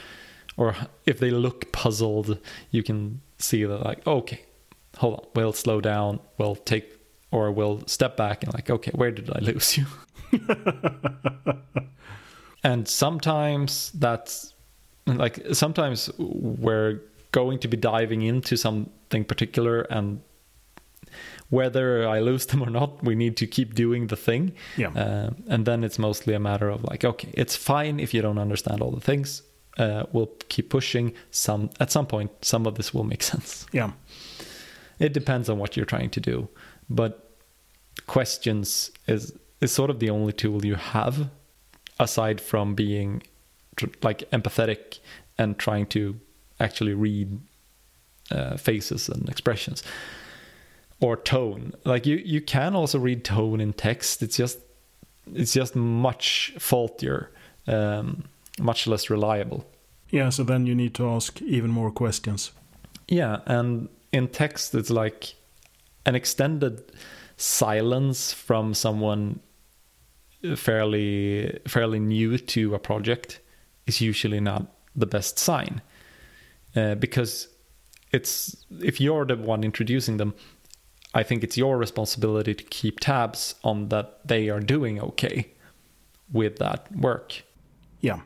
[SPEAKER 2] or if they look puzzled you can see that like okay hold on we'll slow down we'll take or we'll step back and like okay where did i lose you *laughs* and sometimes that's like sometimes we're going to be diving into something particular and whether I lose them or not, we need to keep doing the thing.
[SPEAKER 1] Yeah.
[SPEAKER 2] Uh, and then it's mostly a matter of like, okay, it's fine if you don't understand all the things. Uh, we'll keep pushing. Some at some point, some of this will make *laughs* sense.
[SPEAKER 1] Yeah.
[SPEAKER 2] It depends on what you're trying to do, but questions is is sort of the only tool you have, aside from being like empathetic and trying to actually read uh, faces and expressions or tone. Like you you can also read tone in text. It's just it's just much faultier, um, much less reliable.
[SPEAKER 1] Yeah, so then you need to ask even more questions.
[SPEAKER 2] Yeah, and in text it's like an extended silence from someone fairly fairly new to a project is usually not the best sign uh, because it's if you're the one introducing them I think it's your responsibility to keep tabs on that they are doing okay with that work.
[SPEAKER 1] Yeah.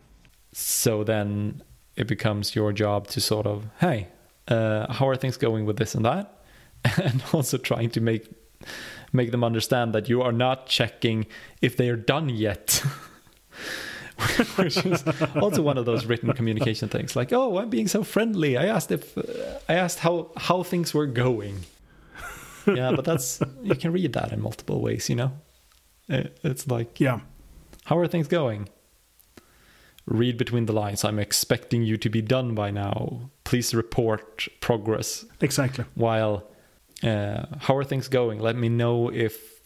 [SPEAKER 2] So then it becomes your job to sort of, hey, uh, how are things going with this and that? *laughs* And also trying to make make them understand that you are not checking if they are done yet. *laughs* Which is also one of those written communication things. Like, oh, I'm being so friendly. I asked if uh, I asked how how things were going *laughs* yeah, but that's you can read that in multiple ways. You know, it, it's like
[SPEAKER 1] yeah,
[SPEAKER 2] how are things going? Read between the lines. I'm expecting you to be done by now. Please report progress.
[SPEAKER 1] Exactly.
[SPEAKER 2] While uh, how are things going? Let me know if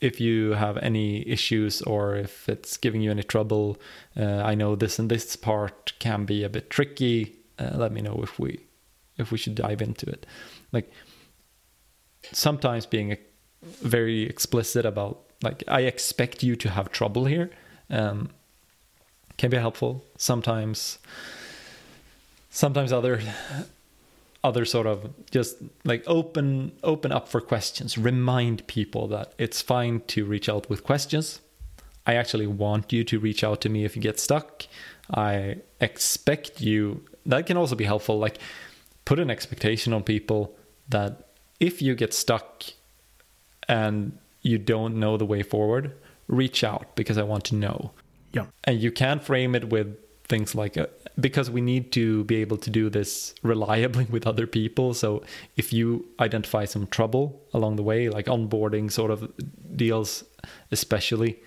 [SPEAKER 2] if you have any issues or if it's giving you any trouble. Uh, I know this and this part can be a bit tricky. Uh, let me know if we if we should dive into it. Like sometimes being very explicit about like I expect you to have trouble here um, can be helpful. Sometimes, sometimes other other sort of just like open open up for questions. Remind people that it's fine to reach out with questions. I actually want you to reach out to me if you get stuck. I expect you. That can also be helpful. Like put an expectation on people that if you get stuck and you don't know the way forward, reach out because I want to know.
[SPEAKER 1] Yeah.
[SPEAKER 2] And you can frame it with things like uh, because we need to be able to do this reliably *laughs* with other people. So if you identify some trouble along the way, like onboarding sort of deals, especially,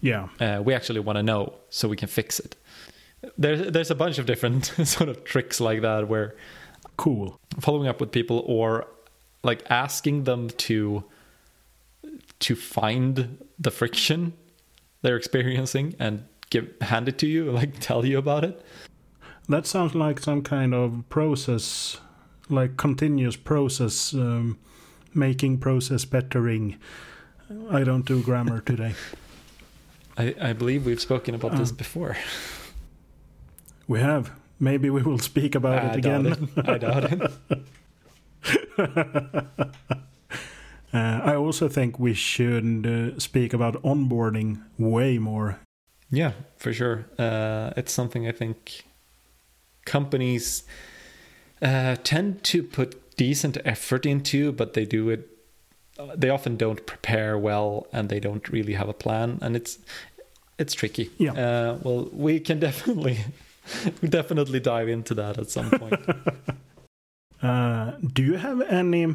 [SPEAKER 1] yeah,
[SPEAKER 2] uh, we actually want to know so we can fix it. There's there's a bunch of different *laughs* sort of tricks like that where
[SPEAKER 1] cool
[SPEAKER 2] following up with people or like asking them to to find the friction *laughs* they're experiencing and give hand it to you like tell you about it
[SPEAKER 1] that sounds like some kind of process like continuous process um, making process bettering. I don't do grammar today. *laughs*
[SPEAKER 2] I, I believe we've spoken about um, this before.
[SPEAKER 1] We have. Maybe we will speak about I it again.
[SPEAKER 2] it. i doubt it. *laughs*
[SPEAKER 1] Uh, I also think we should uh, speak about onboarding way more.
[SPEAKER 2] Yeah, for sure. Uh, it's something I think companies uh, tend to put decent effort into, but they do it. They often don't prepare well, and they don't really have a plan, and it's it's tricky.
[SPEAKER 1] Yeah.
[SPEAKER 2] Uh, well, we can *laughs* definitely definitely dive into that at some point. *laughs*
[SPEAKER 1] Uh, do you have any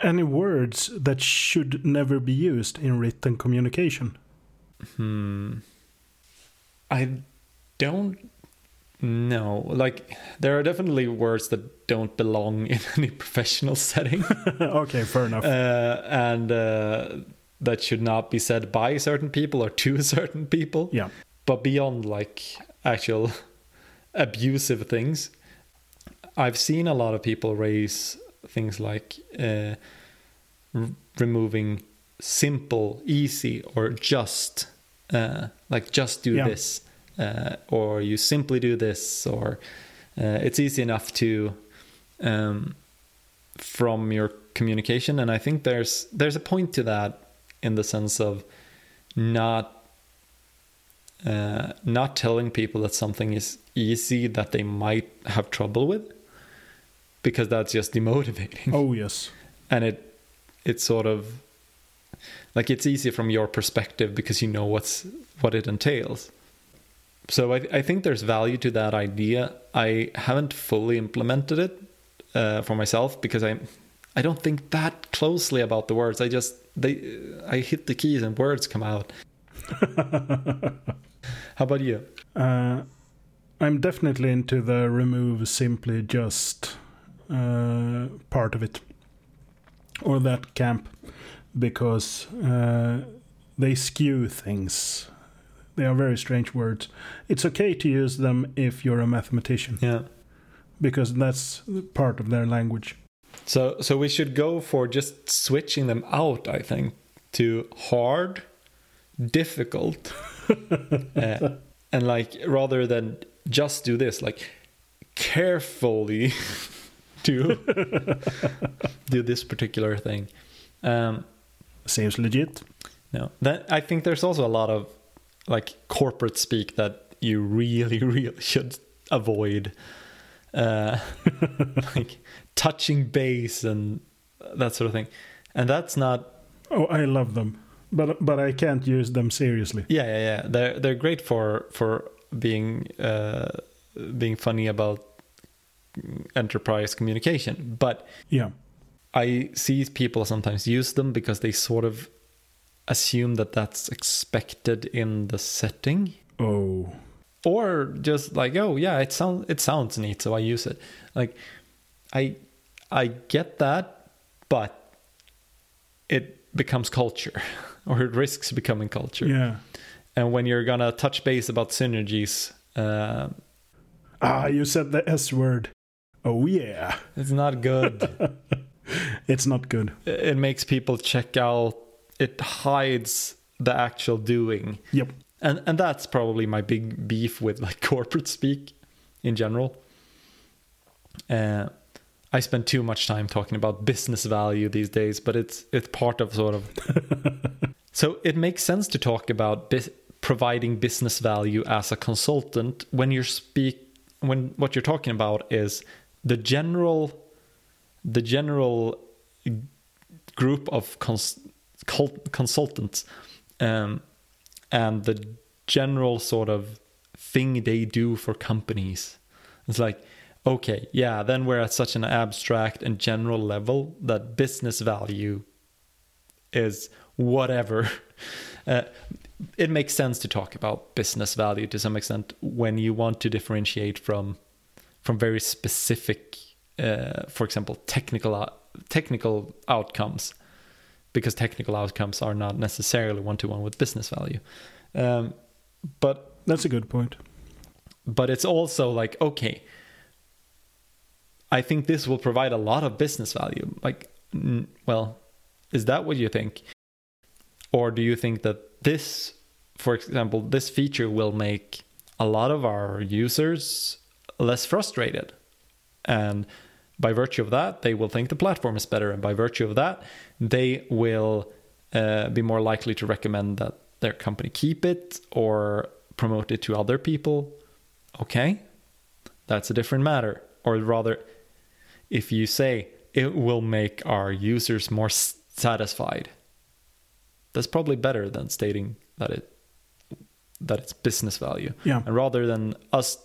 [SPEAKER 1] any words that should never be used in written communication?
[SPEAKER 2] Hmm. I don't know. Like, there are definitely words that don't belong *laughs* in any professional setting. *laughs*
[SPEAKER 1] okay, fair enough.
[SPEAKER 2] Uh, and uh, that should not be said by certain people or to *laughs* certain people.
[SPEAKER 1] yeah.
[SPEAKER 2] But beyond like actual abusive things, I've seen a lot of people raise things like uh, r- removing simple, easy, or just, uh, like just do
[SPEAKER 1] Yeah.
[SPEAKER 2] this, uh, or you simply do this, or uh, it's easy enough to um, from your communication. And I think there's there's a point to that in the sense of not uh, not telling people that something is easy that they might have trouble with because that's just demotivating
[SPEAKER 1] Oh yes.
[SPEAKER 2] and it it's sort of like it's easy from your perspective because you know what's what it entails so i, I think there's value to that idea. I haven't fully implemented it uh, for myself because i i don't think that closely about the words. I just they i hit the keys and words come out. *laughs* How about you?
[SPEAKER 1] Uh, I'm definitely into the remove simply just uh, part of it, or that camp, because uh, they skew things. They are very strange words. It's okay to use them if you're a mathematician,
[SPEAKER 2] yeah
[SPEAKER 1] because that's part of their language.
[SPEAKER 2] So so we should go for just switching them out, I think, to hard, difficult, *laughs* uh, and like rather than just do this, like carefully *laughs* do *laughs* do this particular thing. Um,
[SPEAKER 1] Seems legit.
[SPEAKER 2] no, then I think there's also a lot of like corporate speak that you really, *laughs* really should avoid, uh, *laughs* like touching base and that sort of thing. And that's not,
[SPEAKER 1] Oh, I love them, but but I can't use them seriously.
[SPEAKER 2] yeah, yeah, yeah. They're they're great for for being uh, being funny about enterprise communication, but
[SPEAKER 1] Yeah.
[SPEAKER 2] I see people sometimes use them because they sort of assume that that's expected in the setting.
[SPEAKER 1] Oh.
[SPEAKER 2] or just like oh yeah it sounds it sounds neat so i use it like i i get that but it becomes culture *laughs* or it risks becoming culture
[SPEAKER 1] Yeah.
[SPEAKER 2] and when you're gonna touch base about synergies uh,
[SPEAKER 1] Ah, you said the S word. Oh yeah.
[SPEAKER 2] it's not good *laughs*
[SPEAKER 1] It's not good.
[SPEAKER 2] it makes people check out it hides the actual doing
[SPEAKER 1] Yep.
[SPEAKER 2] and and that's probably my big beef with like *laughs* corporate speak in general uh, i spend too much time talking about business value these days but it's it's part of sort of *laughs* so it makes sense to talk about bus- providing business value as a consultant when you're speak when what you're talking about is the general the general group of cons- consultants um, and the general sort of thing they do for companies. It's like, okay, yeah, then we're at such an abstract and general level that business value is whatever. *laughs* Uh, it makes sense to talk about business value to some extent when you want to differentiate from from very specific, uh, for example, technical technical outcomes because technical outcomes are not necessarily one to one with business value. Um, but
[SPEAKER 1] That's a good point.
[SPEAKER 2] but it's also like okay, I think this will provide a lot of business value. Like, mm, well, is that what you think, or do you think that this, for example, this feature will make a lot of our users less frustrated, and by virtue of that, they will think the platform is better, and by virtue of that, they will uh, be more likely to recommend that their company keep it or promote it to other people. Okay, that's a different matter. Or rather, if you say it will make our users more satisfied, that's probably better than stating that it that it's business value.
[SPEAKER 1] Yeah.
[SPEAKER 2] And rather than us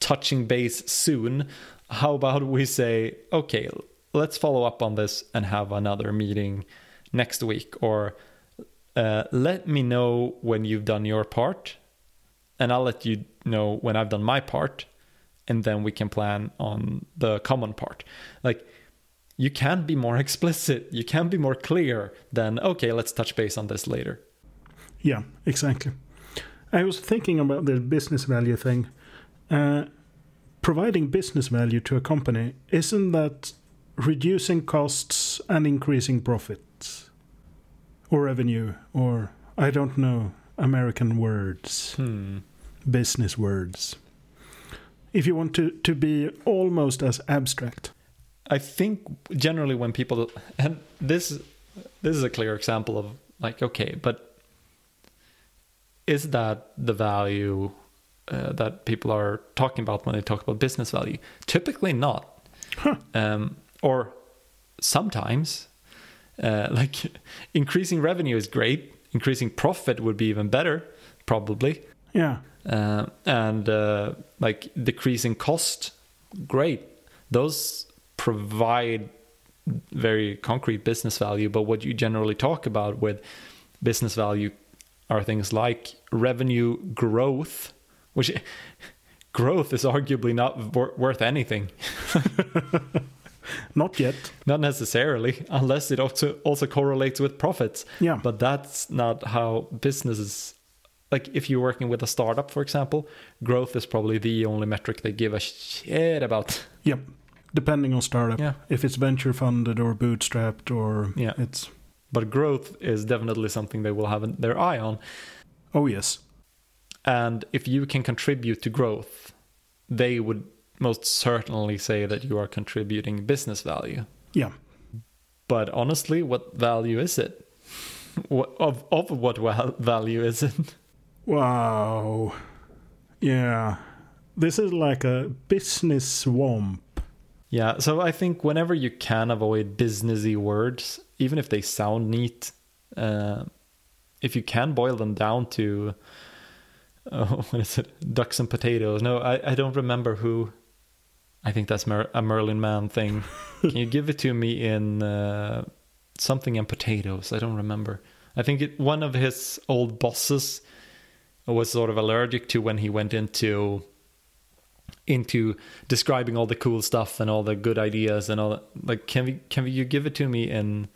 [SPEAKER 2] touching base soon, how about we say, okay, let's follow up on this and have another meeting next week, or uh, let me know when you've done your part, and I'll let you know when I've done my part, and then we can plan on the common part. Like, you can be more *laughs* explicit, you can be more clear than, okay, let's touch base on this later.
[SPEAKER 1] Yeah, exactly. I was thinking about the business value thing. Uh, providing business value to a company, isn't that reducing costs and increasing profits? Or revenue, or I don't know, American words,
[SPEAKER 2] Hmm.
[SPEAKER 1] business words. If you want to, to be almost as abstract.
[SPEAKER 2] I think generally when people and this this is a clear example of like okay, but is that the value uh, that people are talking about when they talk about business value? Typically not,
[SPEAKER 1] Huh.
[SPEAKER 2] um, or sometimes. Uh, *laughs* like increasing revenue is great. Increasing profit would be even better, probably.
[SPEAKER 1] Yeah,
[SPEAKER 2] Uh, and uh, like decreasing cost, great. Those provide very concrete business value. But what you generally talk about with business value are things like revenue growth, which growth is arguably not wor- worth anything. *laughs*
[SPEAKER 1] not yet.
[SPEAKER 2] Not necessarily, unless it also also correlates with profits.
[SPEAKER 1] Yeah.
[SPEAKER 2] But that's not how businesses like if you're working with a startup, for example, growth is probably the only metric they give a shit about.
[SPEAKER 1] Yep. Depending on startup.
[SPEAKER 2] Yeah.
[SPEAKER 1] If it's venture funded or bootstrapped or
[SPEAKER 2] Yeah.
[SPEAKER 1] it's
[SPEAKER 2] But growth is definitely something they will have their eye on.
[SPEAKER 1] oh yes.
[SPEAKER 2] And if you can contribute to growth, they would most certainly say that you are contributing business value.
[SPEAKER 1] Yeah.
[SPEAKER 2] But honestly, what value is it? What, of, of what value is it?
[SPEAKER 1] Wow. Yeah. This is like a business swamp.
[SPEAKER 2] Yeah, so I think whenever you can avoid businessy words, even if they sound neat, uh, if you can boil them down to, *laughs* oh, what is it, ducks and potatoes? No, I, I don't remember who. I think that's Mer- a Merlin Mann thing. *laughs* can you give it to me in uh, something and potatoes? I don't remember. I think it, one of his old bosses was sort of allergic to when he went into into describing all the cool stuff and all the good ideas and all that. like can we can we, you give it to me in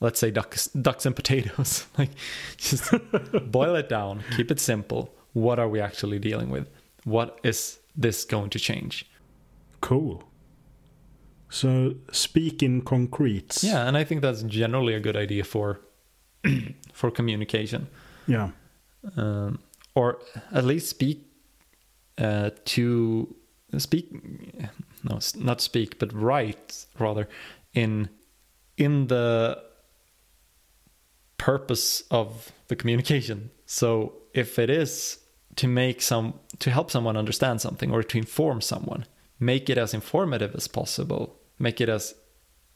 [SPEAKER 2] let's say ducks ducks and potatoes *laughs* like just boil it down keep it simple what are we actually dealing with what is this going to change
[SPEAKER 1] Cool. So speak in concretes.
[SPEAKER 2] yeah and i think that's generally a good idea for *clears throat* for communication
[SPEAKER 1] Yeah.
[SPEAKER 2] um, or at least speak uh, to speak no not speak but write rather in in the purpose of the communication so if it is to make some to help someone understand something or to inform someone. Make it as informative as possible. Make it as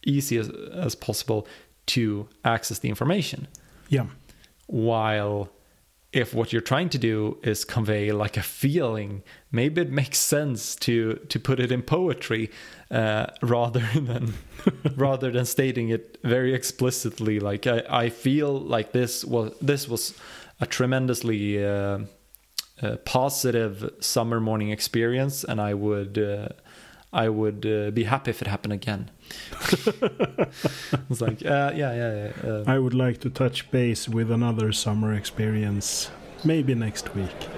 [SPEAKER 2] easy as, as possible to access the information.
[SPEAKER 1] Yeah.
[SPEAKER 2] while if what you're trying to do is convey like a feeling maybe it makes sense to to put it in poetry uh, *laughs* rather than *laughs* rather than stating it very explicitly. Like I, I feel like this was this was a tremendously uh, positive summer morning experience and I would uh, I would uh, be happy if it happened again *laughs* it's like uh, yeah yeah, yeah uh,
[SPEAKER 1] I would like to touch base with another summer experience maybe next week.